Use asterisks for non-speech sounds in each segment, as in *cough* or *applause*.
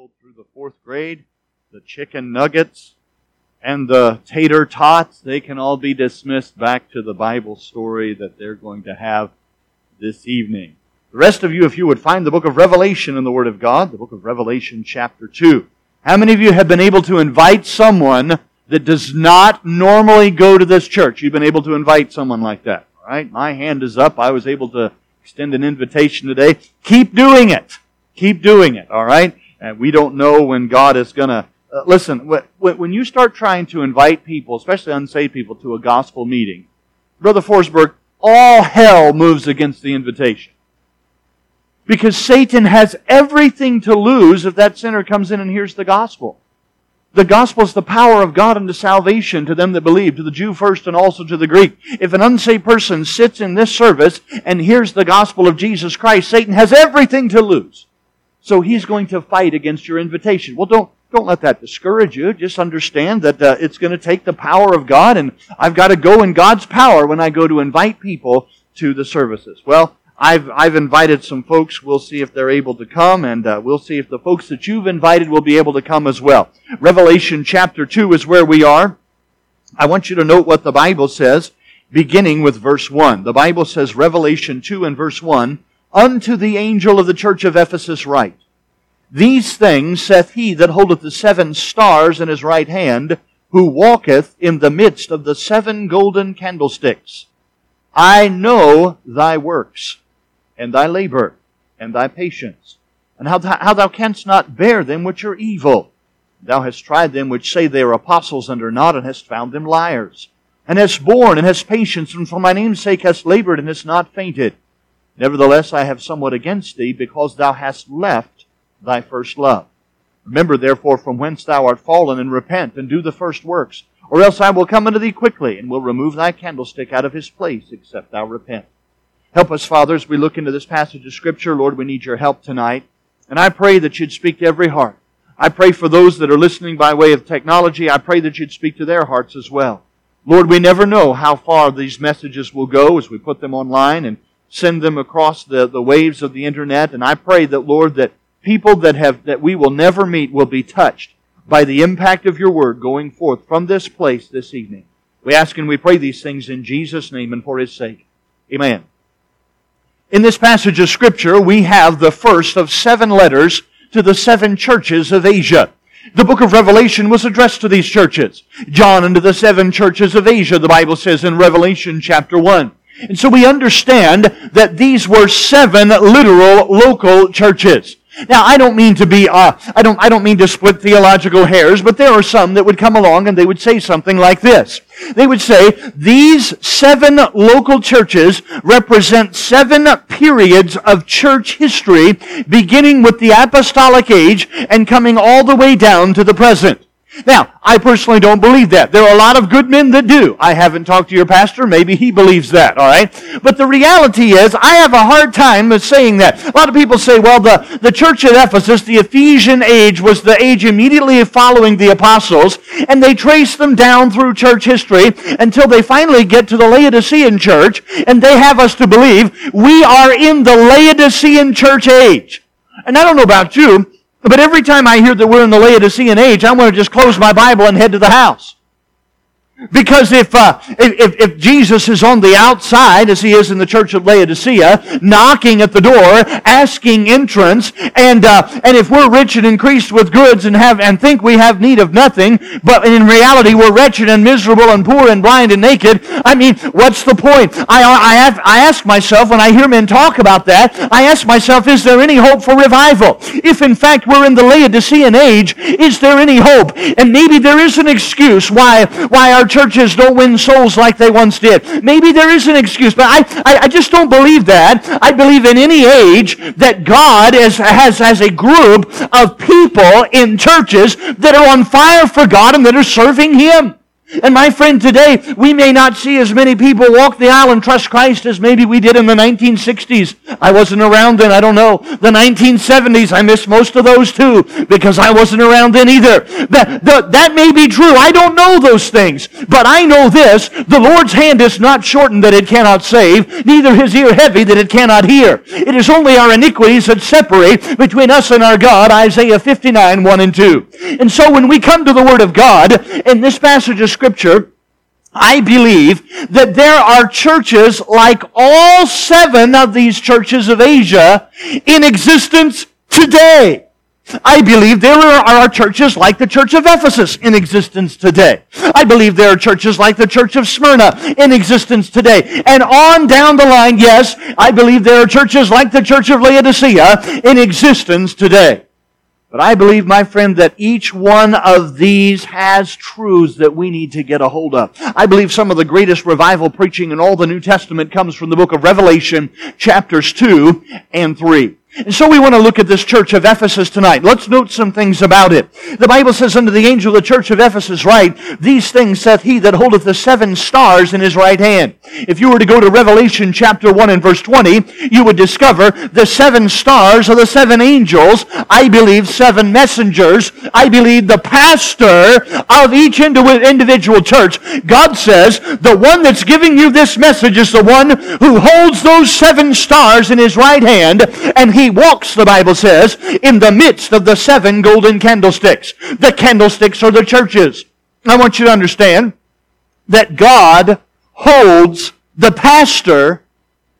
rolled through the fourth grade, the chicken nuggets, and the tater tots, they can all be dismissed back to the Bible story that they're going to have this evening. The rest of you, if you would find the book of Revelation in the Word of God, the book of Revelation chapter 2. How many of you have been able to invite someone that does not normally go to this church? You've been able to invite someone like that, all right? My hand is up. I was able to extend an invitation today. Keep doing it. Keep doing it, all right? And we don't know when God is going to. Uh, listen, when you start trying to invite people, especially unsaved people, to a gospel meeting, Brother Forsberg, all hell moves against the invitation. Because Satan has everything to lose if that sinner comes in and hears the gospel. The gospel is the power of God unto salvation to them that believe, to the Jew first and also to the Greek. If an unsaved person sits in this service and hears the gospel of Jesus Christ, Satan has everything to lose. So he's going to fight against your invitation. Well, don't, don't let that discourage you. Just understand that uh, it's going to take the power of God, and I've got to go in God's power when I go to invite people to the services. Well, I've, I've invited some folks. We'll see if they're able to come, and uh, we'll see if the folks that you've invited will be able to come as well. Revelation chapter 2 is where we are. I want you to note what the Bible says, beginning with verse 1. The Bible says, Revelation 2 and verse 1, Unto the angel of the church of Ephesus write, These things saith he that holdeth the seven stars in his right hand, who walketh in the midst of the seven golden candlesticks. I know thy works, and thy labor, and thy patience, and how, th- how thou canst not bear them which are evil. Thou hast tried them which say they are apostles and are not, and hast found them liars, and hast borne, and hast patience, and for my name's sake hast labored, and hast not fainted. Nevertheless, I have somewhat against thee, because thou hast left thy first love. Remember therefore from whence thou art fallen, and repent, and do the first works. Or else I will come unto thee quickly, and will remove thy candlestick out of his place, except thou repent. Help us, Father, as we look into this passage of Scripture. Lord, we need your help tonight. And I pray that you'd speak to every heart. I pray for those that are listening by way of technology. I pray that you'd speak to their hearts as well. Lord, we never know how far these messages will go as we put them online and send them across the, the waves of the internet. And I pray that, Lord, that people that have, that we will never meet will be touched by the impact of your word going forth from this place this evening. We ask and we pray these things in Jesus' name and for his sake. Amen. In this passage of scripture, we have the first of seven letters to the seven churches of Asia. The book of Revelation was addressed to these churches. John unto the seven churches of Asia, the Bible says in Revelation chapter 1. And so we understand that these were seven literal local churches. Now, I don't mean to be, uh, I don't, I don't mean to split theological hairs, but there are some that would come along and they would say something like this. They would say, these seven local churches represent seven periods of church history, beginning with the apostolic age and coming all the way down to the present. Now, I personally don't believe that. There are a lot of good men that do. I haven't talked to your pastor. Maybe he believes that, all right? But the reality is, I have a hard time saying that. A lot of people say, well, the, the church at Ephesus, the Ephesian age, was the age immediately following the apostles, and they trace them down through church history until they finally get to the Laodicean church, and they have us to believe we are in the Laodicean church age. And I don't know about you, but every time I hear that we're in the Laodicean age, I want to just close my Bible and head to the house. Because if, uh, if, if Jesus is on the outside, as he is in the church of Laodicea, knocking at the door, asking entrance, and, uh, and if we're rich and increased with goods and have, and think we have need of nothing, but in reality we're wretched and miserable and poor and blind and naked, I mean, what's the point? I, I, have, I ask myself, when I hear men talk about that, I ask myself, is there any hope for revival? If in fact we're in the Laodicean age, is there any hope? And maybe there is an excuse why, why our churches don't win souls like they once did. Maybe there is an excuse, but I, I, I just don't believe that. I believe in any age that God is, has, has a group of people in churches that are on fire for God and that are serving Him. And my friend, today we may not see as many people walk the aisle and trust Christ as maybe we did in the 1960s. I wasn't around then, I don't know. The 1970s, I missed most of those too because I wasn't around then either. That, the, that may be true. I don't know those things. But I know this the Lord's hand is not shortened that it cannot save, neither his ear heavy that it cannot hear. It is only our iniquities that separate between us and our God. Isaiah 59, 1 and 2. And so when we come to the Word of God, in this passage of Scripture, I believe that there are churches like all seven of these churches of Asia in existence today. I believe there are churches like the Church of Ephesus in existence today. I believe there are churches like the Church of Smyrna in existence today. And on down the line, yes, I believe there are churches like the Church of Laodicea in existence today. But I believe, my friend, that each one of these has truths that we need to get a hold of. I believe some of the greatest revival preaching in all the New Testament comes from the book of Revelation, chapters 2 and 3. And so we want to look at this church of Ephesus tonight. Let's note some things about it. The Bible says unto the angel of the church of Ephesus, write, These things saith he that holdeth the seven stars in his right hand. If you were to go to Revelation chapter 1 and verse 20, you would discover the seven stars are the seven angels. I believe seven messengers. I believe the pastor of each individual church. God says, the one that's giving you this message is the one who holds those seven stars in his right hand, and he walks, the Bible says, in the midst of the seven golden candlesticks. The candlesticks are the churches. I want you to understand that God holds the pastor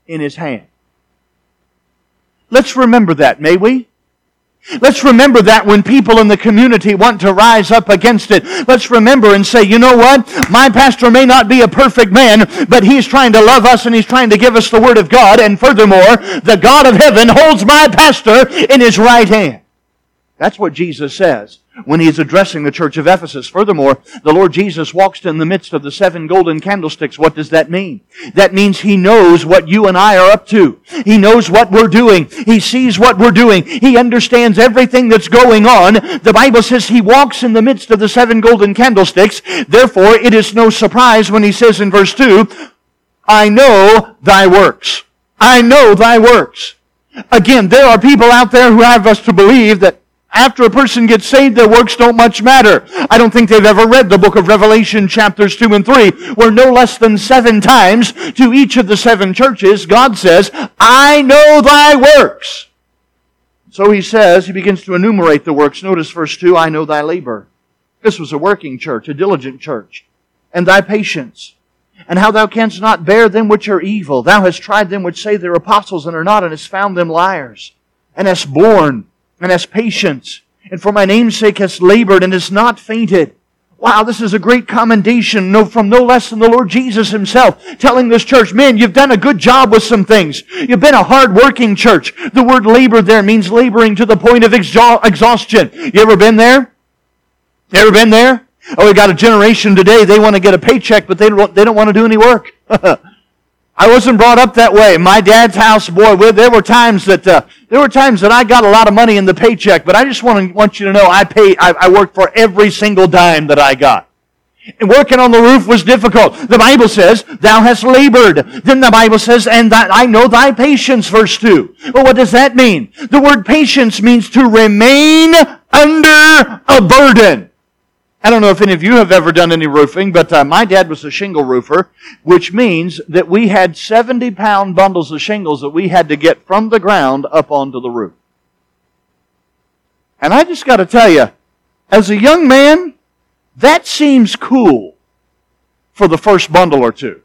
in his hand. Let's remember that, may we? Let's remember that when people in the community want to rise up against it. Let's remember and say, you know what? My pastor may not be a perfect man, but he's trying to love us and he's trying to give us the Word of God. And furthermore, the God of heaven holds my pastor in his right hand. That's what Jesus says when he's addressing the church of Ephesus. Furthermore, the Lord Jesus walks in the midst of the seven golden candlesticks. What does that mean? That means he knows what you and I are up to. He knows what we're doing. He sees what we're doing. He understands everything that's going on. The Bible says he walks in the midst of the seven golden candlesticks. Therefore, it is no surprise when he says in verse 2, I know thy works. I know thy works. Again, there are people out there who have us to believe that after a person gets saved, their works don't much matter. I don't think they've ever read the book of Revelation chapters 2 and 3, where no less than seven times to each of the seven churches, God says, I know thy works. So he says, he begins to enumerate the works. Notice verse 2, I know thy labor. This was a working church, a diligent church. And thy patience. And how thou canst not bear them which are evil. Thou hast tried them which say they're apostles and are not, and hast found them liars. And hast borne and has patience, and for my name's sake has labored and has not fainted. Wow, this is a great commendation from no less than the Lord Jesus himself telling this church, man, you've done a good job with some things. You've been a hard-working church. The word labor there means laboring to the point of exhaustion. You ever been there? You ever been there? Oh, we got a generation today, they want to get a paycheck, but they don't, they don't want to do any work. *laughs* I wasn't brought up that way. My dad's house, boy, there were times that uh, there were times that I got a lot of money in the paycheck, but I just want to want you to know I pay. I, I worked for every single dime that I got. And working on the roof was difficult. The Bible says, thou hast labored. Then the Bible says, and that I know thy patience, verse 2. Well, what does that mean? The word patience means to remain under a burden. I don't know if any of you have ever done any roofing, but uh, my dad was a shingle roofer, which means that we had 70 pound bundles of shingles that we had to get from the ground up onto the roof. And I just got to tell you, as a young man, that seems cool for the first bundle or two.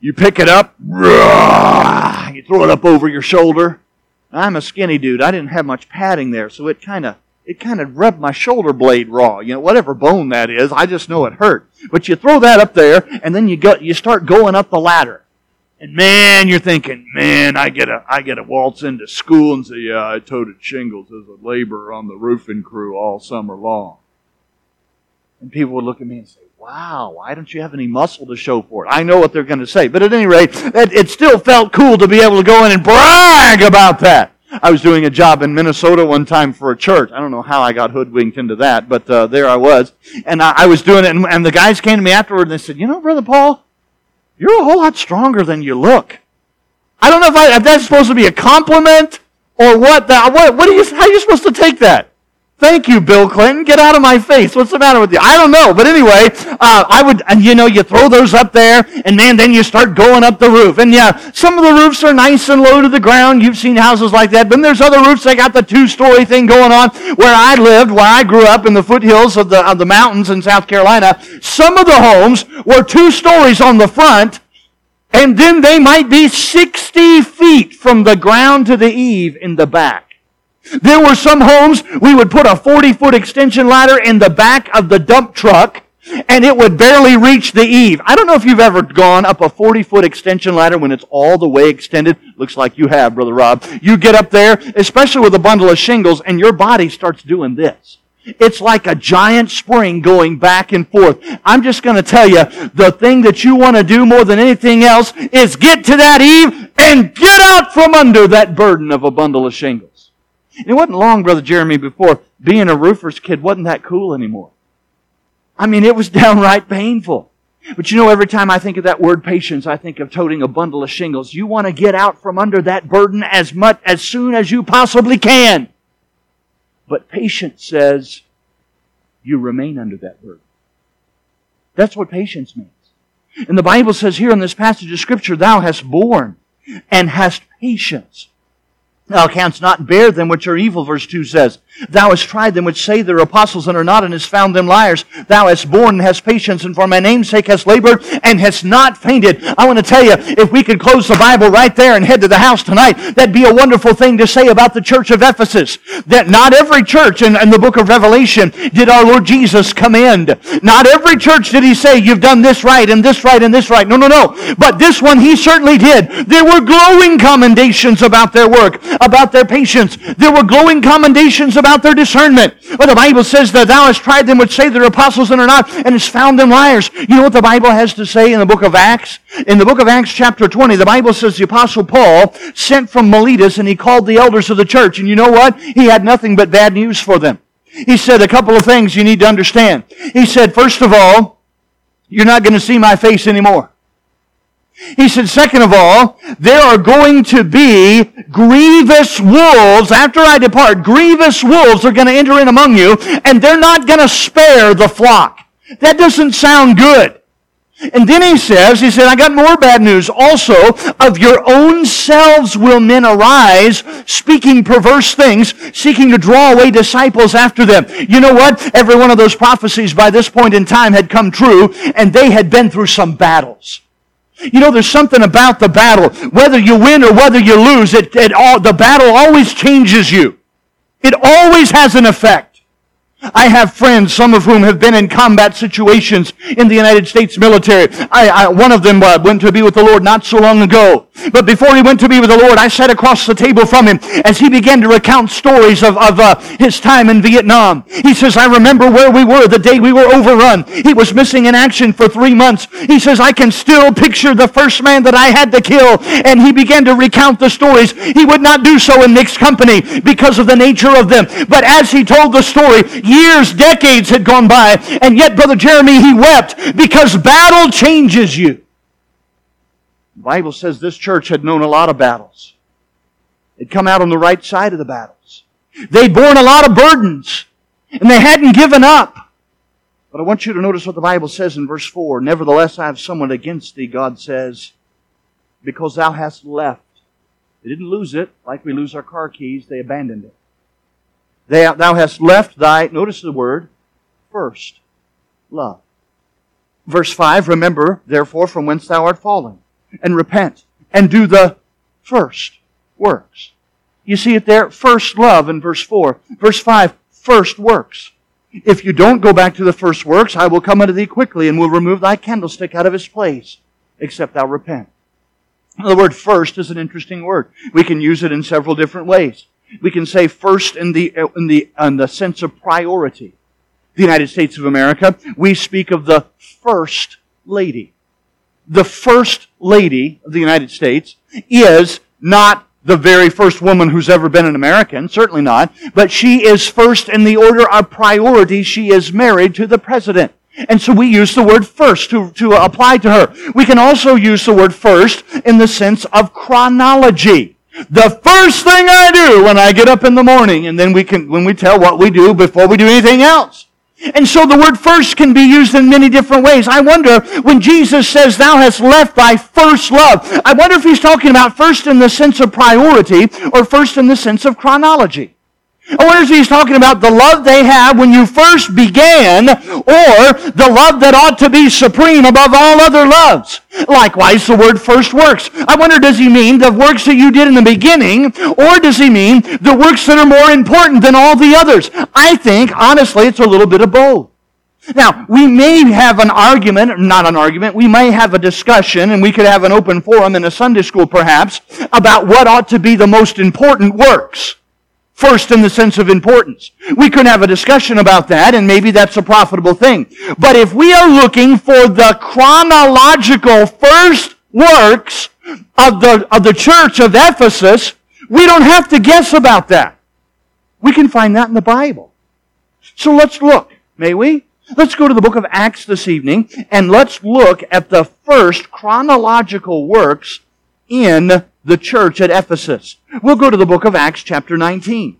You pick it up, you throw it up over your shoulder. I'm a skinny dude. I didn't have much padding there, so it kind of it kind of rubbed my shoulder blade raw. You know, whatever bone that is, I just know it hurt. But you throw that up there, and then you go, you start going up the ladder. And man, you're thinking, man, I get a, I get a waltz into school and say, yeah, I toted shingles as a laborer on the roofing crew all summer long. And people would look at me and say, wow, why don't you have any muscle to show for it? I know what they're going to say. But at any rate, it, it still felt cool to be able to go in and brag about that. I was doing a job in Minnesota one time for a church. I don't know how I got hoodwinked into that, but uh, there I was. And I, I was doing it, and, and the guys came to me afterward and they said, You know, Brother Paul, you're a whole lot stronger than you look. I don't know if, I, if that's supposed to be a compliment or what. The, what, what are you, how are you supposed to take that? Thank you, Bill Clinton. Get out of my face. What's the matter with you? I don't know. But anyway, uh, I would, and you know, you throw those up there, and man, then you start going up the roof. And yeah, some of the roofs are nice and low to the ground. You've seen houses like that. But there's other roofs that got the two-story thing going on. Where I lived, where I grew up in the foothills of the, of the mountains in South Carolina, some of the homes were two stories on the front, and then they might be 60 feet from the ground to the eave in the back. There were some homes we would put a 40 foot extension ladder in the back of the dump truck and it would barely reach the eave. I don't know if you've ever gone up a 40 foot extension ladder when it's all the way extended. Looks like you have, Brother Rob. You get up there, especially with a bundle of shingles, and your body starts doing this. It's like a giant spring going back and forth. I'm just going to tell you, the thing that you want to do more than anything else is get to that eave and get out from under that burden of a bundle of shingles. And it wasn't long, Brother Jeremy, before being a roofer's kid wasn't that cool anymore. I mean, it was *laughs* downright painful. But you know, every time I think of that word patience, I think of toting a bundle of shingles. You want to get out from under that burden as much, as soon as you possibly can. But patience says you remain under that burden. That's what patience means. And the Bible says here in this passage of scripture, thou hast borne and hast patience Thou canst not bear them which are evil, verse 2 says. Thou hast tried them which say they're apostles and are not, and hast found them liars. Thou hast borne and hast patience, and for my name's sake hast labored and hast not fainted. I want to tell you, if we could close the Bible right there and head to the house tonight, that'd be a wonderful thing to say about the church of Ephesus. That not every church in, in the book of Revelation did our Lord Jesus commend. Not every church did he say, you've done this right and this right and this right. No, no, no. But this one he certainly did. There were glowing commendations about their work about their patience. There were glowing commendations about their discernment. But the Bible says that thou hast tried them which say they're apostles and are not, and hast found them liars. You know what the Bible has to say in the book of Acts? In the book of Acts chapter 20, the Bible says the apostle Paul sent from Miletus and he called the elders of the church. And you know what? He had nothing but bad news for them. He said a couple of things you need to understand. He said, first of all, you're not going to see my face anymore. He said, second of all, there are going to be grievous wolves. After I depart, grievous wolves are going to enter in among you, and they're not going to spare the flock. That doesn't sound good. And then he says, he said, I got more bad news. Also, of your own selves will men arise, speaking perverse things, seeking to draw away disciples after them. You know what? Every one of those prophecies by this point in time had come true, and they had been through some battles. You know, there's something about the battle. Whether you win or whether you lose, it, it all, the battle always changes you. It always has an effect. I have friends, some of whom have been in combat situations in the United States military. I, I, one of them uh, went to be with the Lord not so long ago. But before he went to be with the Lord, I sat across the table from him as he began to recount stories of, of uh, his time in Vietnam. He says, I remember where we were the day we were overrun. He was missing in action for three months. He says, I can still picture the first man that I had to kill. And he began to recount the stories. He would not do so in mixed company because of the nature of them. But as he told the story, Years, decades had gone by, and yet, Brother Jeremy, he wept because battle changes you. The Bible says this church had known a lot of battles. They'd come out on the right side of the battles. They'd borne a lot of burdens, and they hadn't given up. But I want you to notice what the Bible says in verse 4. Nevertheless, I have someone against thee, God says, because thou hast left. They didn't lose it like we lose our car keys, they abandoned it. Thou hast left thy, notice the word, first love. Verse 5, remember, therefore, from whence thou art fallen, and repent, and do the first works. You see it there, first love in verse 4. Verse 5, first works. If you don't go back to the first works, I will come unto thee quickly, and will remove thy candlestick out of its place, except thou repent. The word first is an interesting word. We can use it in several different ways we can say first in the, in the, in the sense of priority. The United States of America, we speak of the first lady. The first lady of the United States is not the very first woman who's ever been an American, certainly not, but she is first in the order of priority. She is married to the president. And so we use the word first to, to apply to her. We can also use the word first in the sense of chronology. The first thing I do when I get up in the morning, and then we can, when we tell what we do before we do anything else. And so the word first can be used in many different ways. I wonder when Jesus says, Thou hast left thy first love, I wonder if he's talking about first in the sense of priority or first in the sense of chronology. I wonder if he's talking about the love they have when you first began, or the love that ought to be supreme above all other loves. Likewise, the word first works. I wonder, does he mean the works that you did in the beginning, or does he mean the works that are more important than all the others? I think, honestly, it's a little bit of both. Now, we may have an argument, not an argument, we may have a discussion, and we could have an open forum in a Sunday school perhaps, about what ought to be the most important works. First in the sense of importance. We could have a discussion about that, and maybe that's a profitable thing. But if we are looking for the chronological first works of the, of the church of Ephesus, we don't have to guess about that. We can find that in the Bible. So let's look, may we? Let's go to the book of Acts this evening, and let's look at the first chronological works in the church at Ephesus. We'll go to the book of Acts chapter 19.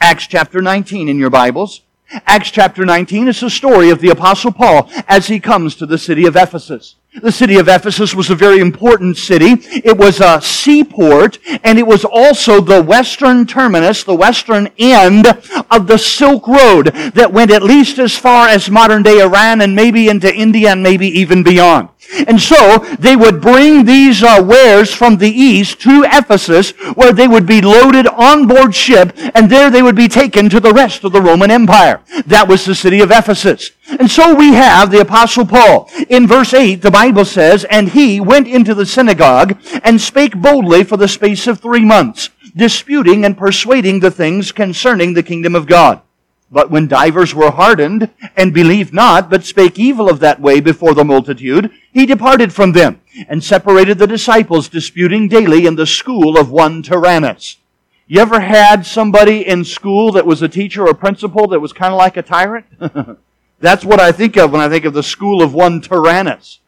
Acts chapter 19 in your Bibles. Acts chapter 19 is the story of the apostle Paul as he comes to the city of Ephesus. The city of Ephesus was a very important city. It was a seaport, and it was also the western terminus, the western end of the Silk Road that went at least as far as modern day Iran and maybe into India and maybe even beyond. And so they would bring these uh, wares from the east to Ephesus where they would be loaded on board ship and there they would be taken to the rest of the Roman Empire. That was the city of Ephesus. And so we have the apostle Paul. In verse 8, the Bible says, And he went into the synagogue and spake boldly for the space of three months, disputing and persuading the things concerning the kingdom of God. But when divers were hardened and believed not, but spake evil of that way before the multitude, he departed from them and separated the disciples, disputing daily in the school of one Tyrannus. You ever had somebody in school that was a teacher or principal that was kind of like a tyrant? *laughs* That's what I think of when I think of the school of one Tyrannus.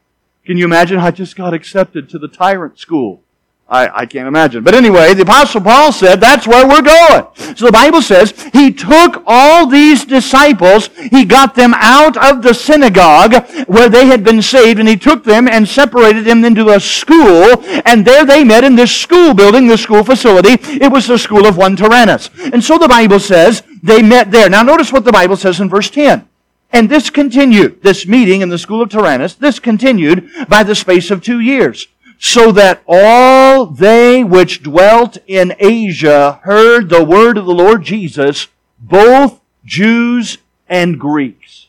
Can you imagine? I just got accepted to the tyrant school. I, I can't imagine. But anyway, the Apostle Paul said that's where we're going. So the Bible says he took all these disciples, he got them out of the synagogue where they had been saved, and he took them and separated them into a school, and there they met in this school building, the school facility. It was the school of one Tyrannus. And so the Bible says they met there. Now notice what the Bible says in verse 10. And this continued, this meeting in the school of Tyrannus, this continued by the space of two years so that all they which dwelt in Asia heard the word of the Lord Jesus, both Jews and Greeks.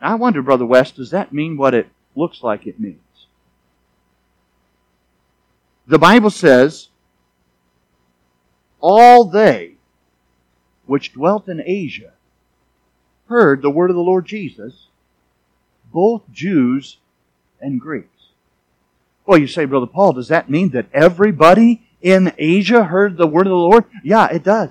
I wonder, Brother West, does that mean what it looks like it means? The Bible says, all they which dwelt in Asia heard the word of the Lord Jesus, both Jews and Greeks. Well, you say, Brother Paul, does that mean that everybody in Asia heard the word of the Lord? Yeah, it does.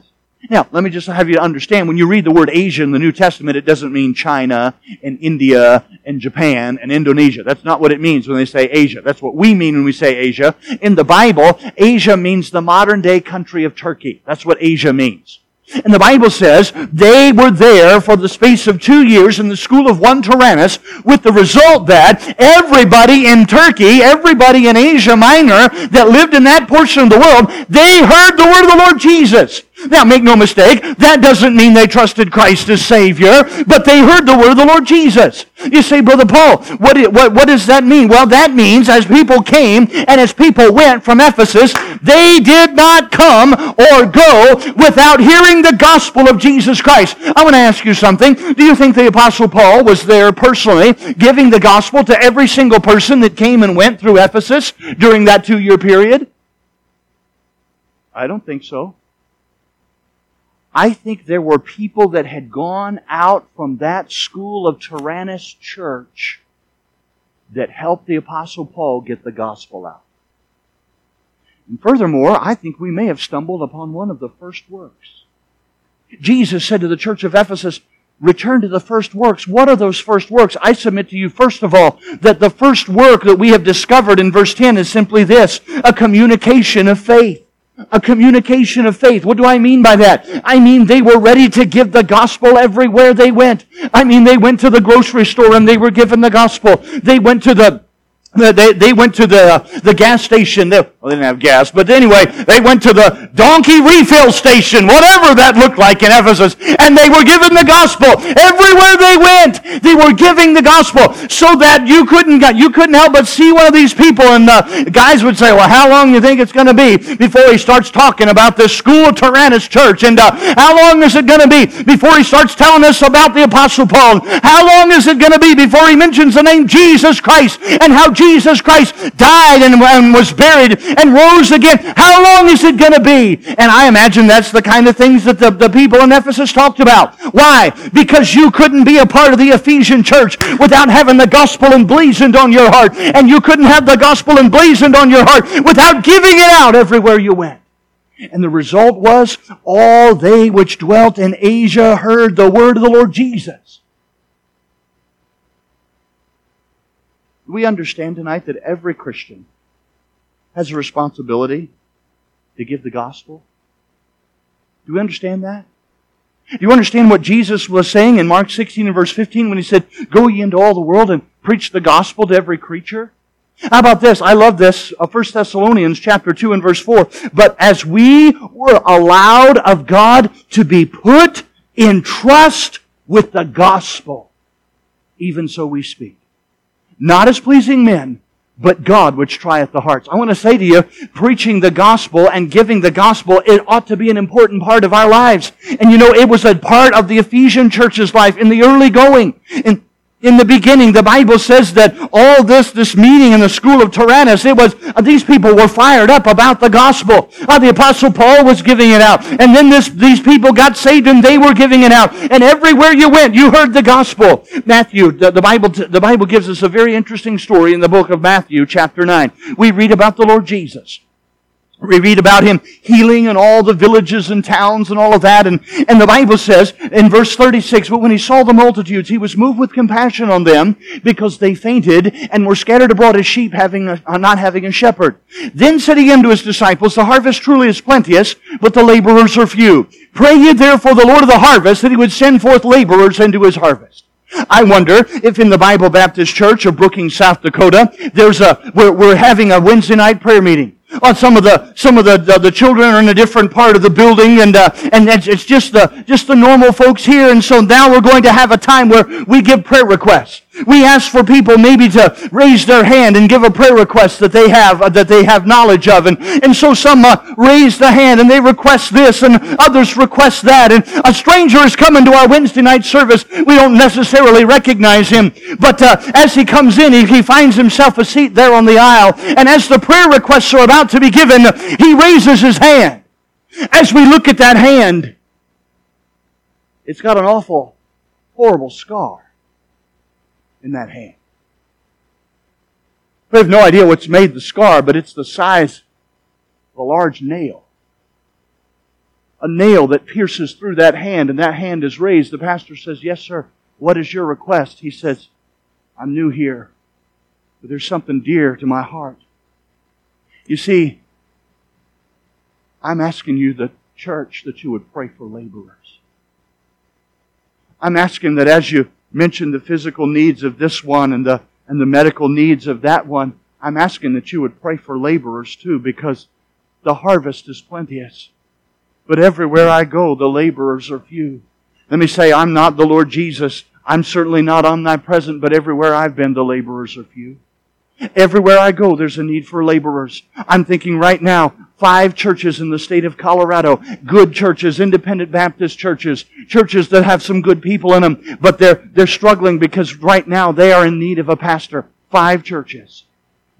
Now, let me just have you understand when you read the word Asia in the New Testament, it doesn't mean China and India and Japan and Indonesia. That's not what it means when they say Asia. That's what we mean when we say Asia. In the Bible, Asia means the modern day country of Turkey. That's what Asia means. And the Bible says they were there for the space of two years in the school of one Tyrannus, with the result that everybody in Turkey, everybody in Asia Minor that lived in that portion of the world, they heard the word of the Lord Jesus. Now, make no mistake, that doesn't mean they trusted Christ as Savior, but they heard the word of the Lord Jesus. You say, Brother Paul, what, what, what does that mean? Well, that means as people came and as people went from Ephesus, they did not come or go without hearing the gospel of Jesus Christ. I want to ask you something. Do you think the Apostle Paul was there personally giving the gospel to every single person that came and went through Ephesus during that two year period? I don't think so. I think there were people that had gone out from that school of Tyrannus church that helped the Apostle Paul get the gospel out. And furthermore, I think we may have stumbled upon one of the first works. Jesus said to the church of Ephesus, return to the first works. What are those first works? I submit to you, first of all, that the first work that we have discovered in verse 10 is simply this, a communication of faith. A communication of faith. What do I mean by that? I mean they were ready to give the gospel everywhere they went. I mean they went to the grocery store and they were given the gospel. They went to the they, they went to the, the gas station. They, well, they didn't have gas, but anyway, they went to the donkey refill station, whatever that looked like in Ephesus, and they were given the gospel. Everywhere they went, they were giving the gospel so that you couldn't, you couldn't help but see one of these people, and the guys would say, well, how long do you think it's going to be before he starts talking about this school of Tyrannus church, and uh, how long is it going to be before he starts telling us about the apostle Paul? How long is it going to be before he mentions the name Jesus Christ and how Jesus Jesus Christ died and, was buried and rose again. How long is it going to be? And I imagine that's the kind of things that the, the people in Ephesus talked about. Why? Because you couldn't be a part of the Ephesian church without having the gospel emblazoned on your heart. And you couldn't have the gospel emblazoned on your heart without giving it out everywhere you went. And the result was all they which dwelt in Asia heard the word of the Lord Jesus. We understand tonight that every Christian has a responsibility to give the gospel? Do we understand that? Do you understand what Jesus was saying in Mark 16 and verse 15 when he said, Go ye into all the world and preach the gospel to every creature? How about this? I love this. 1 uh, Thessalonians chapter 2 and verse 4. But as we were allowed of God to be put in trust with the gospel, even so we speak not as pleasing men, but God which trieth the hearts. I want to say to you, preaching the gospel and giving the gospel, it ought to be an important part of our lives. And you know, it was a part of the Ephesian church's life in the early going. In the beginning, the Bible says that all this, this meeting in the school of Tyrannus, it was, uh, these people were fired up about the gospel. Uh, the apostle Paul was giving it out. And then this, these people got saved and they were giving it out. And everywhere you went, you heard the gospel. Matthew, the, the Bible, the Bible gives us a very interesting story in the book of Matthew, chapter 9. We read about the Lord Jesus. We read about him healing in all the villages and towns and all of that. And, and the Bible says in verse 36, but when he saw the multitudes, he was moved with compassion on them because they fainted and were scattered abroad as sheep having a, uh, not having a shepherd. Then said he unto his disciples, the harvest truly is plenteous, but the laborers are few. Pray ye therefore the Lord of the harvest that he would send forth laborers into his harvest. I wonder if in the Bible Baptist Church of Brookings, South Dakota, there's a, we're, we're having a Wednesday night prayer meeting. Oh, some of the some of the, the, the children are in a different part of the building, and uh, and it's, it's just the just the normal folks here. And so now we're going to have a time where we give prayer requests. We ask for people maybe to raise their hand and give a prayer request that they have uh, that they have knowledge of, and and so some uh, raise the hand and they request this, and others request that. And a stranger is coming to our Wednesday night service. We don't necessarily recognize him, but uh, as he comes in, he, he finds himself a seat there on the aisle, and as the prayer requests are about about to be given, he raises his hand. As we look at that hand, it's got an awful, horrible scar in that hand. We have no idea what's made the scar, but it's the size of a large nail. A nail that pierces through that hand, and that hand is raised. The pastor says, Yes, sir. What is your request? He says, I'm new here, but there's something dear to my heart. You see, I'm asking you, the church, that you would pray for laborers. I'm asking that as you mention the physical needs of this one and the, and the medical needs of that one, I'm asking that you would pray for laborers too, because the harvest is plenteous. But everywhere I go, the laborers are few. Let me say, I'm not the Lord Jesus. I'm certainly not omnipresent, but everywhere I've been, the laborers are few. Everywhere I go, there's a need for laborers. I'm thinking right now, five churches in the state of Colorado, good churches, independent Baptist churches, churches that have some good people in them, but they're, they're struggling because right now they are in need of a pastor. Five churches.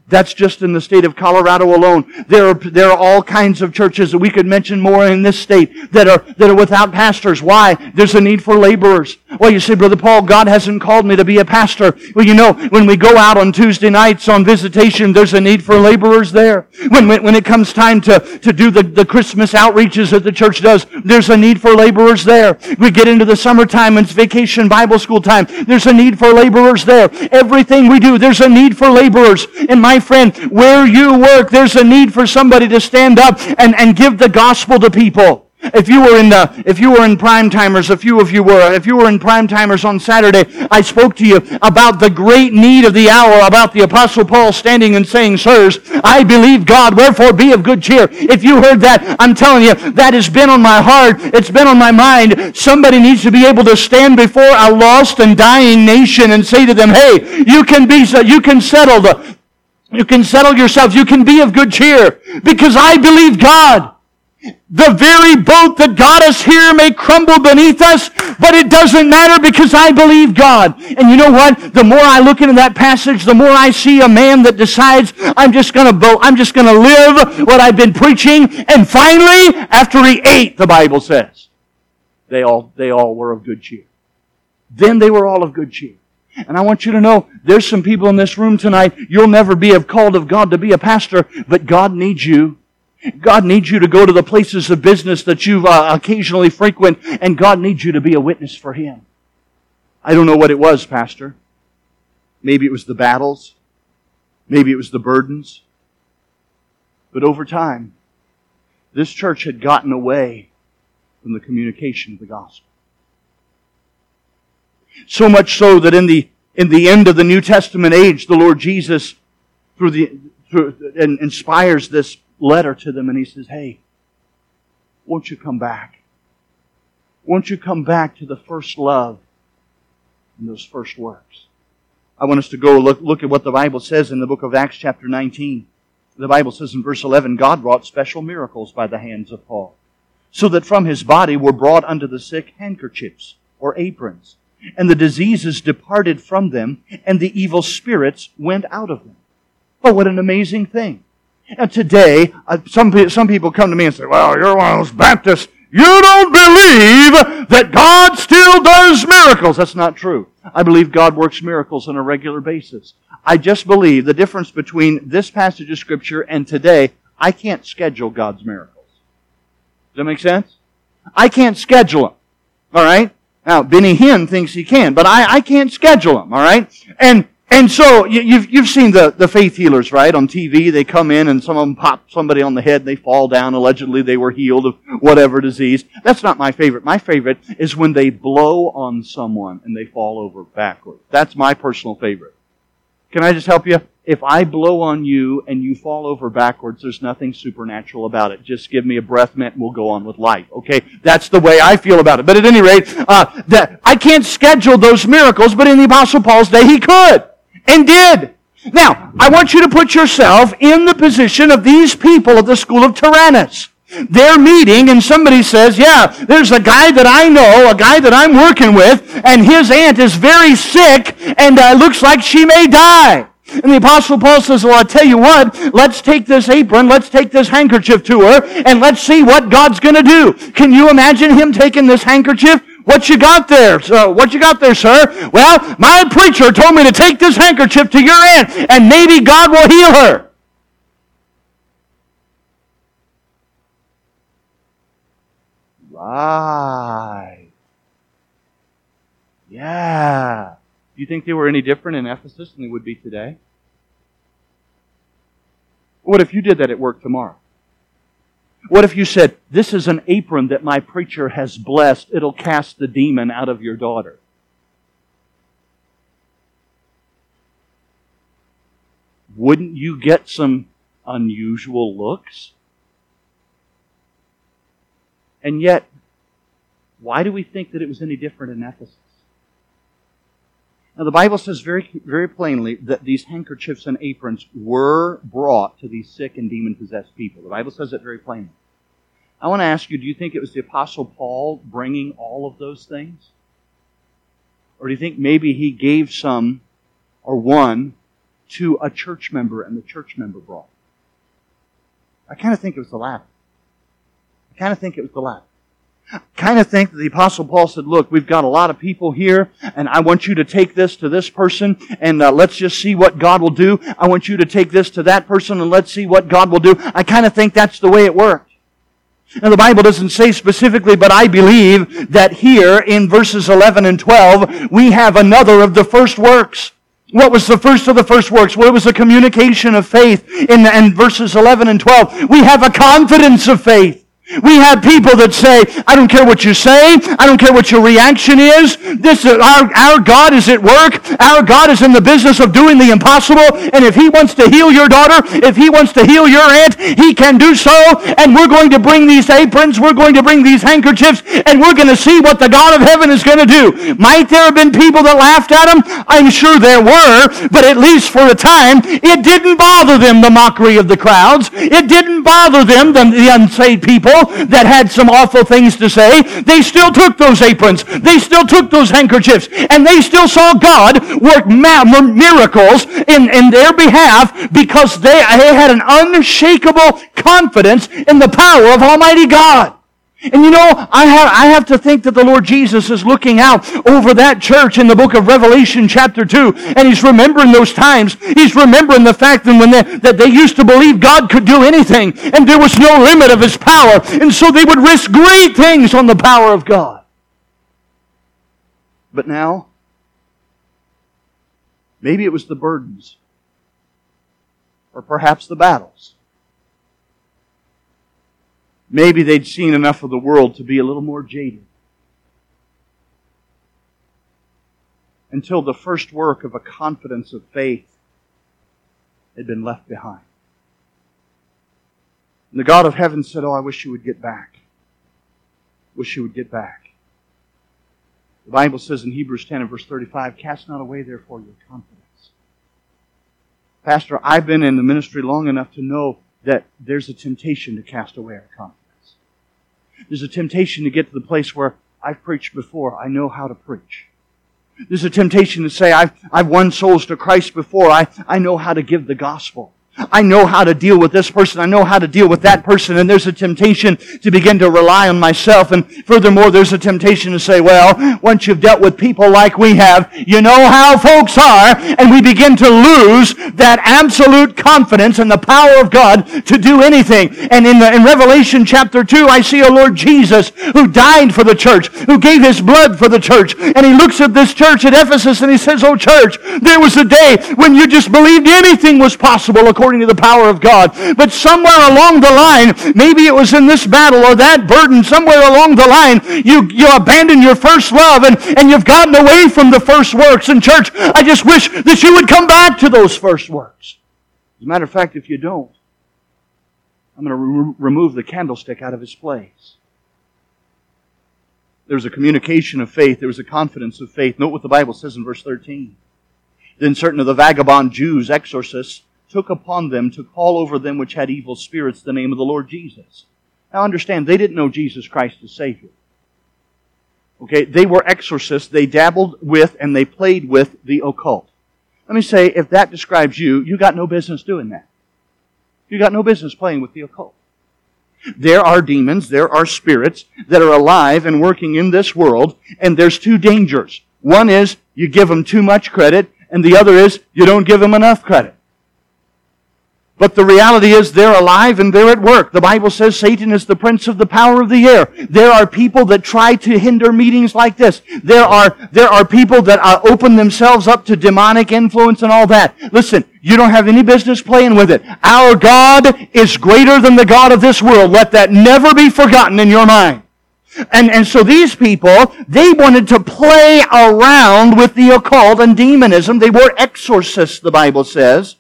That's just in the state of Colorado alone. There are, there are all kinds of churches that we could mention more in this state that are, that are without pastors. Why? There's a need for laborers. Well, you say, Brother Paul, God hasn't called me to be a pastor. Well, you know, when we go out on Tuesday nights on visitation, there's a need for laborers there. When, when, when it comes time to, to do the, the Christmas outreaches that the church does, there's a need for laborers there. We get into the summertime and it's vacation Bible school time. There's a need for laborers there. Everything we do, there's a need for laborers. And my friend, where you work, there's a need for somebody to stand up and, and give the gospel to people. If you were in the, if you were in prime timers, a few of you were, if you were in prime timers on Saturday, I spoke to you about the great need of the hour, about the apostle Paul standing and saying, sirs, I believe God, wherefore be of good cheer. If you heard that, I'm telling you, that has been on my heart. It's been on my mind. Somebody needs to be able to stand before a lost and dying nation and say to them, hey, you can be, you can settle the, you can settle yourself. You can be of good cheer because I believe God. The very boat that got us here may crumble beneath us, but it doesn't matter because I believe God. And you know what? The more I look into that passage, the more I see a man that decides, I'm just gonna bo- I'm just gonna live what I've been preaching. And finally, after he ate, the Bible says, they all, they all were of good cheer. Then they were all of good cheer. And I want you to know, there's some people in this room tonight, you'll never be called of God to be a pastor, but God needs you. God needs you to go to the places of business that you uh, occasionally frequent, and God needs you to be a witness for Him. I don't know what it was, Pastor. Maybe it was the battles. Maybe it was the burdens. But over time, this church had gotten away from the communication of the gospel. So much so that in the, in the end of the New Testament age, the Lord Jesus, through the, through, inspires this letter to them and he says, Hey, won't you come back? Won't you come back to the first love and those first works? I want us to go look, look at what the Bible says in the book of Acts, chapter 19. The Bible says in verse 11, God wrought special miracles by the hands of Paul, so that from his body were brought unto the sick handkerchiefs or aprons, and the diseases departed from them, and the evil spirits went out of them. Oh, what an amazing thing. And today, uh, some, some people come to me and say, well, you're one of those Baptists. You don't believe that God still does miracles. That's not true. I believe God works miracles on a regular basis. I just believe the difference between this passage of Scripture and today, I can't schedule God's miracles. Does that make sense? I can't schedule them. All right? Now, Benny Hinn thinks he can, but I, I can't schedule them. All right? And and so you've, you've seen the, the faith healers, right? On TV, they come in and some of them pop somebody on the head and they fall down. Allegedly, they were healed of whatever disease. That's not my favorite. My favorite is when they blow on someone and they fall over backwards. That's my personal favorite. Can I just help you? If I blow on you and you fall over backwards, there's nothing supernatural about it. Just give me a breath mint and we'll go on with life. Okay? That's the way I feel about it. But at any rate, uh, that I can't schedule those miracles, but in the Apostle Paul's day, he could and did. Now, I want you to put yourself in the position of these people of the school of Tyrannus. They're meeting and somebody says, yeah, there's a guy that I know, a guy that I'm working with, and his aunt is very sick and uh, looks like she may die. And the Apostle Paul says, Well, I tell you what, let's take this apron, let's take this handkerchief to her, and let's see what God's going to do. Can you imagine him taking this handkerchief, what you got there? So, what you got there, sir? Well, my preacher told me to take this handkerchief to your aunt, and maybe God will heal her. Right. Yeah. Do you think they were any different in Ephesus than they would be today? What if you did that at work tomorrow? What if you said, This is an apron that my preacher has blessed. It'll cast the demon out of your daughter? Wouldn't you get some unusual looks? And yet, why do we think that it was any different in Ephesus? Now, the Bible says very, very plainly that these handkerchiefs and aprons were brought to these sick and demon possessed people. The Bible says it very plainly. I want to ask you do you think it was the Apostle Paul bringing all of those things? Or do you think maybe he gave some or one to a church member and the church member brought? I kind of think it was the latter. I kind of think it was the latter. Kind of think that the Apostle Paul said, look, we've got a lot of people here, and I want you to take this to this person, and uh, let's just see what God will do. I want you to take this to that person, and let's see what God will do. I kind of think that's the way it worked. Now the Bible doesn't say specifically, but I believe that here in verses 11 and 12, we have another of the first works. What was the first of the first works? Well, it was a communication of faith in, in verses 11 and 12. We have a confidence of faith. We have people that say, I don't care what you say. I don't care what your reaction is. This, our, our God is at work. Our God is in the business of doing the impossible. And if He wants to heal your daughter, if He wants to heal your aunt, He can do so. And we're going to bring these aprons. We're going to bring these handkerchiefs. And we're going to see what the God of heaven is going to do. Might there have been people that laughed at Him? I'm sure there were. But at least for a time, it didn't bother them, the mockery of the crowds. It didn't bother them, the, the unsaved people that had some awful things to say, they still took those aprons. They still took those handkerchiefs. And they still saw God work miracles in, in their behalf because they, they had an unshakable confidence in the power of Almighty God. And you know, I have, I have to think that the Lord Jesus is looking out over that church in the book of Revelation chapter 2, and He's remembering those times. He's remembering the fact that when they, that they used to believe God could do anything, and there was no limit of His power, and so they would risk great things on the power of God. But now, maybe it was the burdens, or perhaps the battles Maybe they'd seen enough of the world to be a little more jaded. Until the first work of a confidence of faith had been left behind. And the God of heaven said, Oh, I wish you would get back. Wish you would get back. The Bible says in Hebrews 10 and verse 35, Cast not away therefore your confidence. Pastor, I've been in the ministry long enough to know that there's a temptation to cast away our confidence. There's a temptation to get to the place where I've preached before, I know how to preach. There's a temptation to say, I've, I've won souls to Christ before, I, I know how to give the gospel. I know how to deal with this person. I know how to deal with that person. And there's a temptation to begin to rely on myself. And furthermore, there's a temptation to say, well, once you've dealt with people like we have, you know how folks are. And we begin to lose that absolute confidence in the power of God to do anything. And in, the, in Revelation chapter 2, I see a Lord Jesus who died for the church, who gave his blood for the church. And he looks at this church at Ephesus and he says, oh church, there was a day when you just believed anything was possible according according to the power of God. But somewhere along the line, maybe it was in this battle or that burden, somewhere along the line, you, you abandoned your first love and, and you've gotten away from the first works. And church, I just wish that you would come back to those first works. As a matter of fact, if you don't, I'm going to re- remove the candlestick out of its place. There was a communication of faith. There was a confidence of faith. Note what the Bible says in verse 13. Then certain of the vagabond Jews, exorcists, took upon them to call over them which had evil spirits the name of the Lord Jesus. Now understand, they didn't know Jesus Christ as Savior. Okay, they were exorcists. They dabbled with and they played with the occult. Let me say, if that describes you, you got no business doing that. You got no business playing with the occult. There are demons, there are spirits that are alive and working in this world, and there's two dangers. One is you give them too much credit, and the other is you don't give them enough credit. But the reality is they're alive and they're at work. The Bible says Satan is the prince of the power of the air. There are people that try to hinder meetings like this. There are, there are people that uh, open themselves up to demonic influence and all that. Listen, you don't have any business playing with it. Our God is greater than the God of this world. Let that never be forgotten in your mind. And, and so these people, they wanted to play around with the occult and demonism. They were exorcists, the Bible says.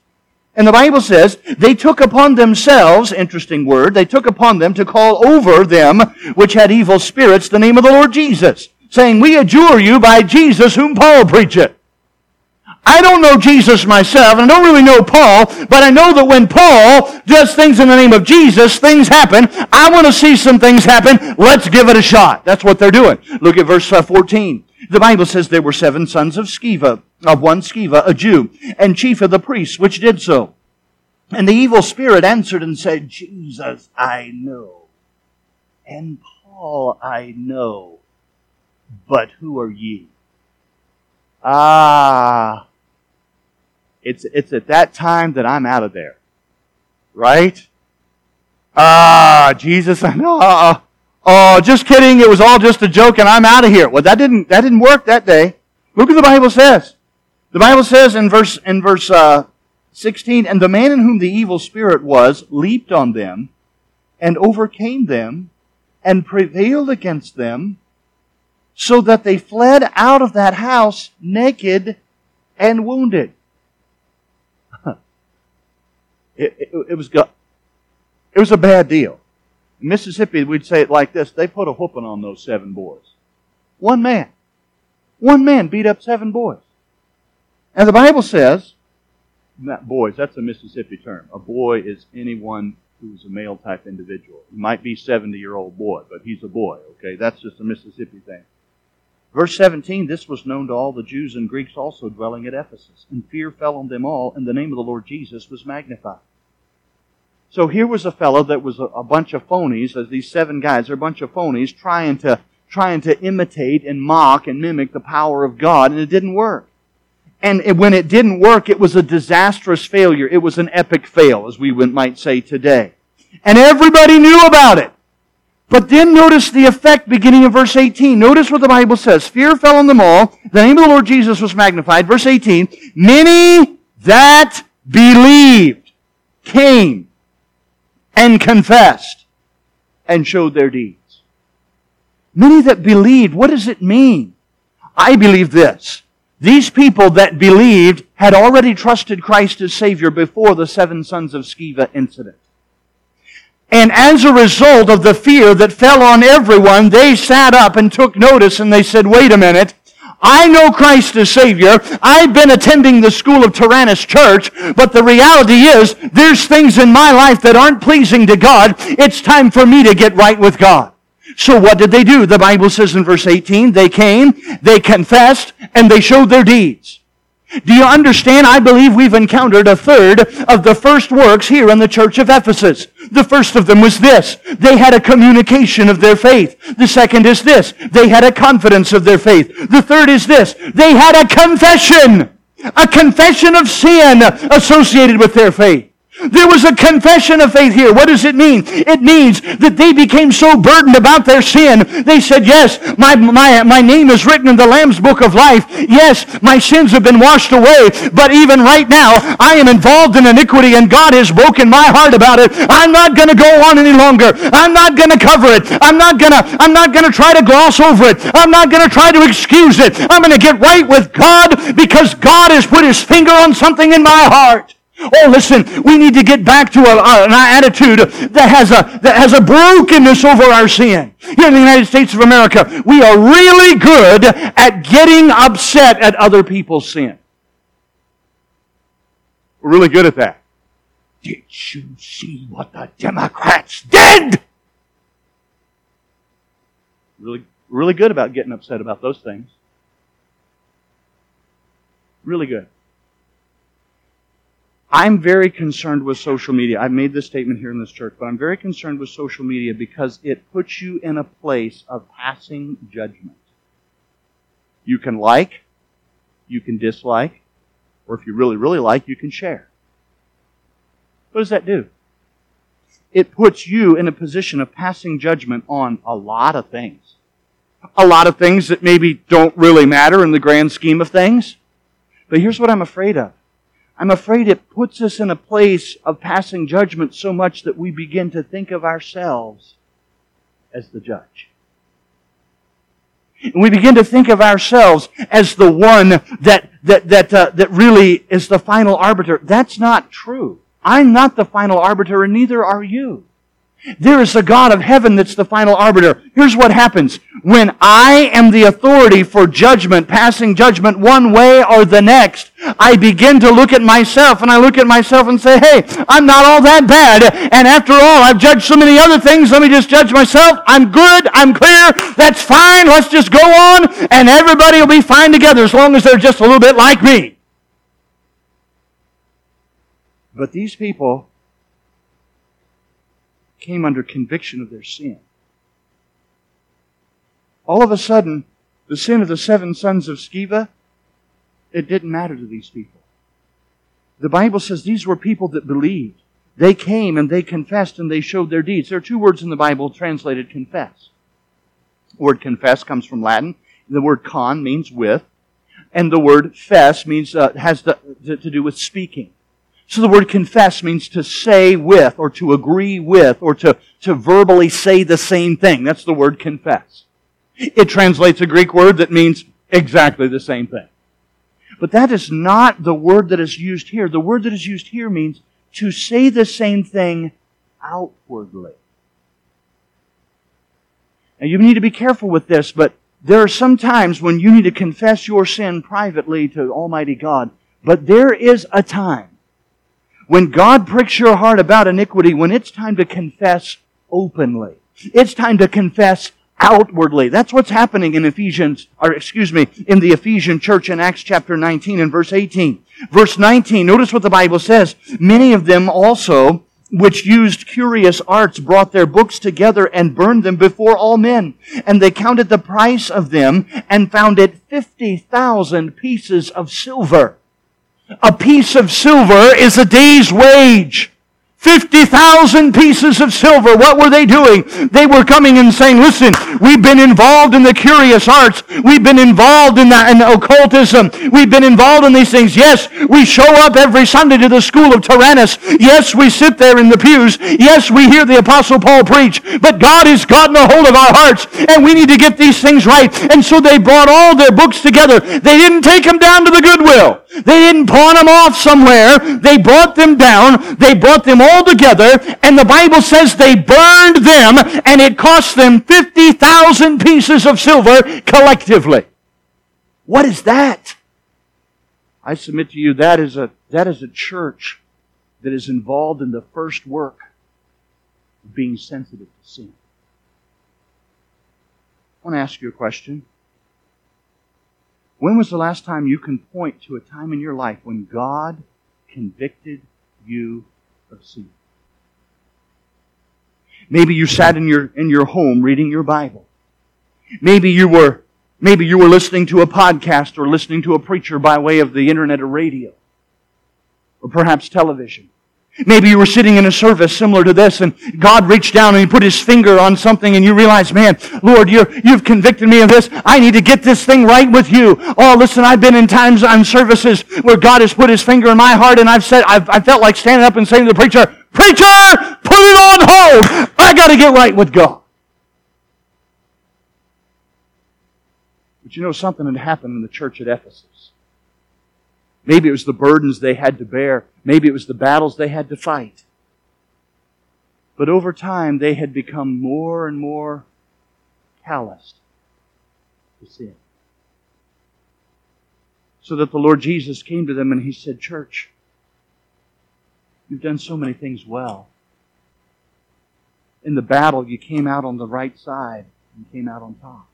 And the Bible says they took upon themselves, interesting word, they took upon them to call over them which had evil spirits the name of the Lord Jesus, saying, We adjure you by Jesus whom Paul preacheth. I don't know Jesus myself, and I don't really know Paul, but I know that when Paul does things in the name of Jesus, things happen. I want to see some things happen. Let's give it a shot. That's what they're doing. Look at verse uh, 14. The Bible says there were seven sons of Sceva, of one Sceva, a Jew, and chief of the priests, which did so. And the evil spirit answered and said, Jesus, I know. and Paul I know, but who are ye? Ah, it's, it's at that time that I'm out of there. Right? Ah, Jesus, I know. Oh, just kidding. It was all just a joke and I'm out of here. Well, that didn't, that didn't work that day. Look what the Bible says. The Bible says in verse, in verse, uh, 16, and the man in whom the evil spirit was leaped on them and overcame them and prevailed against them so that they fled out of that house naked and wounded. *laughs* it, it, it, was, it was a bad deal. In Mississippi, we'd say it like this they put a whooping on those seven boys. One man. One man beat up seven boys. And the Bible says, boys, that's a Mississippi term. A boy is anyone who's a male type individual. He might be 70 year old boy, but he's a boy, okay? That's just a Mississippi thing. Verse 17, this was known to all the Jews and Greeks also dwelling at Ephesus, and fear fell on them all, and the name of the Lord Jesus was magnified. So here was a fellow that was a, bunch of phonies, as these seven guys are a bunch of phonies trying to trying to imitate and mock and mimic the power of God, and it didn't work. And when it didn't work, it was a disastrous failure. It was an epic fail, as we might say today. And everybody knew about it. But then notice the effect beginning in verse 18. Notice what the Bible says. Fear fell on them all. The name of the Lord Jesus was magnified. Verse 18. Many that believed came and confessed and showed their deeds. Many that believed, what does it mean? I believe this. These people that believed had already trusted Christ as Savior before the seven sons of Sceva incident. And as a result of the fear that fell on everyone, they sat up and took notice and they said, wait a minute. I know Christ as Savior. I've been attending the school of Tyrannus Church, but the reality is there's things in my life that aren't pleasing to God. It's time for me to get right with God. So what did they do? The Bible says in verse 18, they came, they confessed, and they showed their deeds. Do you understand? I believe we've encountered a third of the first works here in the church of Ephesus. The first of them was this. They had a communication of their faith. The second is this. They had a confidence of their faith. The third is this. They had a confession. A confession of sin associated with their faith. There was a confession of faith here. What does it mean? It means that they became so burdened about their sin, they said, yes, my, my, my name is written in the Lamb's book of life. Yes, my sins have been washed away. But even right now, I am involved in iniquity and God has broken my heart about it. I'm not going to go on any longer. I'm not going to cover it. I'm not going to, I'm not going to try to gloss over it. I'm not going to try to excuse it. I'm going to get right with God because God has put his finger on something in my heart. Oh, listen, we need to get back to a, a, an attitude that has a, that has a brokenness over our sin. Here in the United States of America, we are really good at getting upset at other people's sin. We're really good at that. Did you see what the Democrats did? Really, really good about getting upset about those things. Really good. I'm very concerned with social media. I've made this statement here in this church, but I'm very concerned with social media because it puts you in a place of passing judgment. You can like, you can dislike, or if you really, really like, you can share. What does that do? It puts you in a position of passing judgment on a lot of things. A lot of things that maybe don't really matter in the grand scheme of things. But here's what I'm afraid of. I'm afraid it puts us in a place of passing judgment so much that we begin to think of ourselves as the judge. And we begin to think of ourselves as the one that, that, that, uh, that really is the final arbiter. That's not true. I'm not the final arbiter and neither are you. There is a God of heaven that's the final arbiter. Here's what happens. When I am the authority for judgment, passing judgment one way or the next, I begin to look at myself and I look at myself and say, hey, I'm not all that bad. And after all, I've judged so many other things. Let me just judge myself. I'm good. I'm clear. That's fine. Let's just go on and everybody will be fine together as long as they're just a little bit like me. But these people came under conviction of their sin. all of a sudden, the sin of the seven sons of Sceva, it didn't matter to these people. The Bible says these were people that believed. They came and they confessed and they showed their deeds. There are two words in the Bible translated confess. The word confess comes from Latin. The word con means with, and the word fess means uh, has to, to do with speaking. So the word confess means to say with, or to agree with, or to, to verbally say the same thing. That's the word confess. It translates a Greek word that means exactly the same thing. But that is not the word that is used here. The word that is used here means to say the same thing outwardly. Now you need to be careful with this, but there are some times when you need to confess your sin privately to Almighty God. But there is a time when God pricks your heart about iniquity, when it's time to confess openly. It's time to confess outwardly. That's what's happening in Ephesians, or excuse me, in the Ephesian church in Acts chapter 19 and verse 18. Verse 19, notice what the Bible says. Many of them also, which used curious arts, brought their books together and burned them before all men. And they counted the price of them and found it 50,000 pieces of silver. A piece of silver is a day's wage. 50,000 pieces of silver. What were they doing? They were coming and saying, listen, we've been involved in the curious arts. We've been involved in, the, in occultism. We've been involved in these things. Yes, we show up every Sunday to the school of Tyrannus. Yes, we sit there in the pews. Yes, we hear the Apostle Paul preach. But God has gotten a hold of our hearts, and we need to get these things right. And so they brought all their books together. They didn't take them down to the Goodwill. They didn't pawn them off somewhere. They brought them down. They brought them all together, and the Bible says they burned them, and it cost them 50,000 pieces of silver collectively. What is that? I submit to you that is a, that is a church that is involved in the first work of being sensitive to sin. I want to ask you a question. When was the last time you can point to a time in your life when God convicted you of sin? Maybe you sat in your, in your home reading your Bible. Maybe you were, maybe you were listening to a podcast or listening to a preacher by way of the internet or radio. Or perhaps television. Maybe you were sitting in a service similar to this and God reached down and He put His finger on something and you realize, man, Lord, you have convicted me of this. I need to get this thing right with you. Oh, listen, I've been in times on services where God has put His finger in my heart and I've said, I've, I felt like standing up and saying to the preacher, Preacher, put it on hold. I got to get right with God. But you know, something had happened in the church at Ephesus. Maybe it was the burdens they had to bear. Maybe it was the battles they had to fight. But over time, they had become more and more calloused to sin. So that the Lord Jesus came to them and He said, Church, you've done so many things well. In the battle, you came out on the right side and came out on top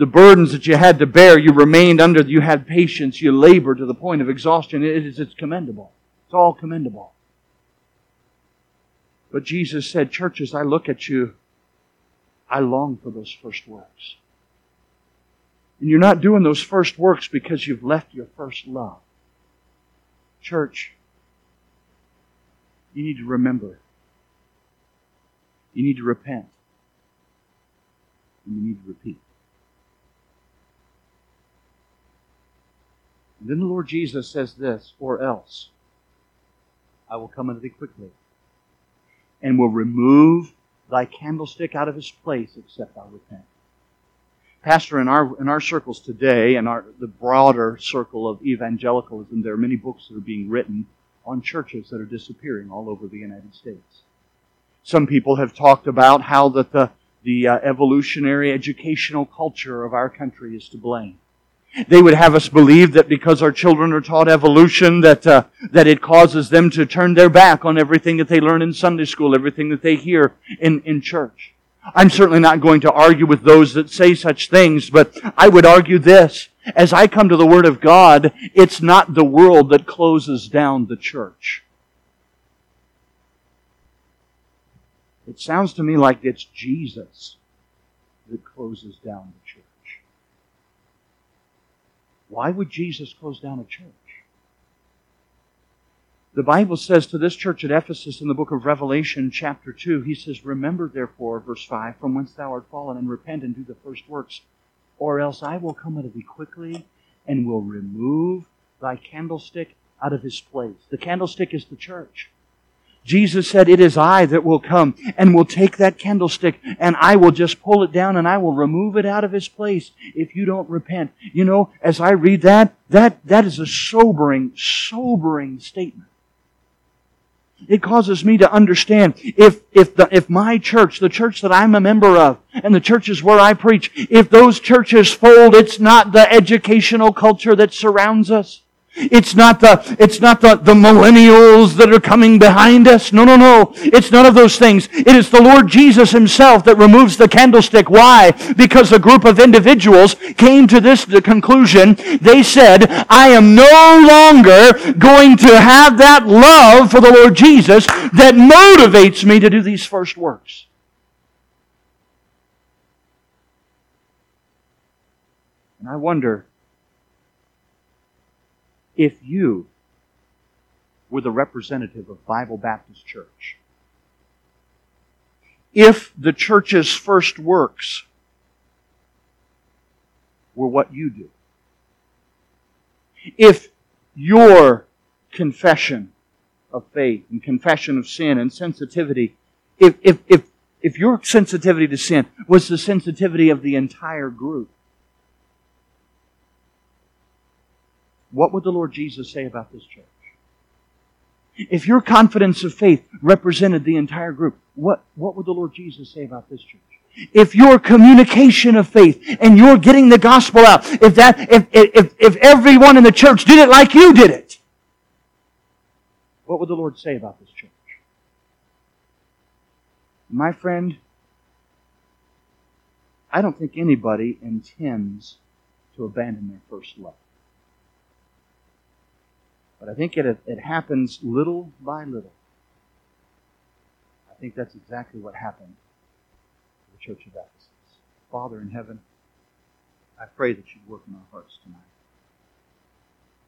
the burdens that you had to bear, you remained under, you had patience, you labored to the point of exhaustion. It is, it's commendable. It's all commendable. But Jesus said, churches, I look at you, I long for those first works. And you're not doing those first works because you've left your first love. Church, you need to remember. You need to repent. And you need to repeat. And then the Lord Jesus says this, or else I will come unto thee quickly, and will remove thy candlestick out of his place, except thou repent. Pastor, in our in our circles today, and our the broader circle of evangelicalism, there are many books that are being written on churches that are disappearing all over the United States. Some people have talked about how that the the uh, evolutionary educational culture of our country is to blame. They would have us believe that because our children are taught evolution, that, uh, that it causes them to turn their back on everything that they learn in Sunday school, everything that they hear in, in church. I'm certainly not going to argue with those that say such things, but I would argue this. As I come to the Word of God, it's not the world that closes down the church. It sounds to me like it's Jesus that closes down the church. Why would Jesus close down a church? The Bible says to this church at Ephesus in the book of Revelation, chapter 2, he says, Remember therefore, verse 5, from whence thou art fallen, and repent and do the first works, or else I will come unto thee quickly and will remove thy candlestick out of his place. The candlestick is the church. Jesus said, It is I that will come and will take that candlestick and I will just pull it down and I will remove it out of its place if you don't repent. You know, as I read that, that, that is a sobering, sobering statement. It causes me to understand if, if, the, if my church, the church that I'm a member of, and the churches where I preach, if those churches fold, it's not the educational culture that surrounds us. It's not the, it's not the, the millennials that are coming behind us. No, no, no. It's none of those things. It is the Lord Jesus Himself that removes the candlestick. Why? Because a group of individuals came to this conclusion. They said, I am no longer going to have that love for the Lord Jesus that motivates me to do these first works. And I wonder if you were the representative of Bible Baptist Church, if the church's first works were what you do, if your confession of faith and confession of sin and sensitivity, if, if, if, if your sensitivity to sin was the sensitivity of the entire group, what would the Lord Jesus say about this church? If your confidence of faith represented the entire group, what, what would the Lord Jesus say about this church? If your communication of faith and you're getting the gospel out, if that, if, if, if everyone in the church did it like you did it, what would the Lord say about this church? My friend, I don't think anybody intends to abandon their first love. But I think it, it happens little by little. I think that's exactly what happened to the Church of Ephesus. Father in heaven, I pray that you'd work in our hearts tonight.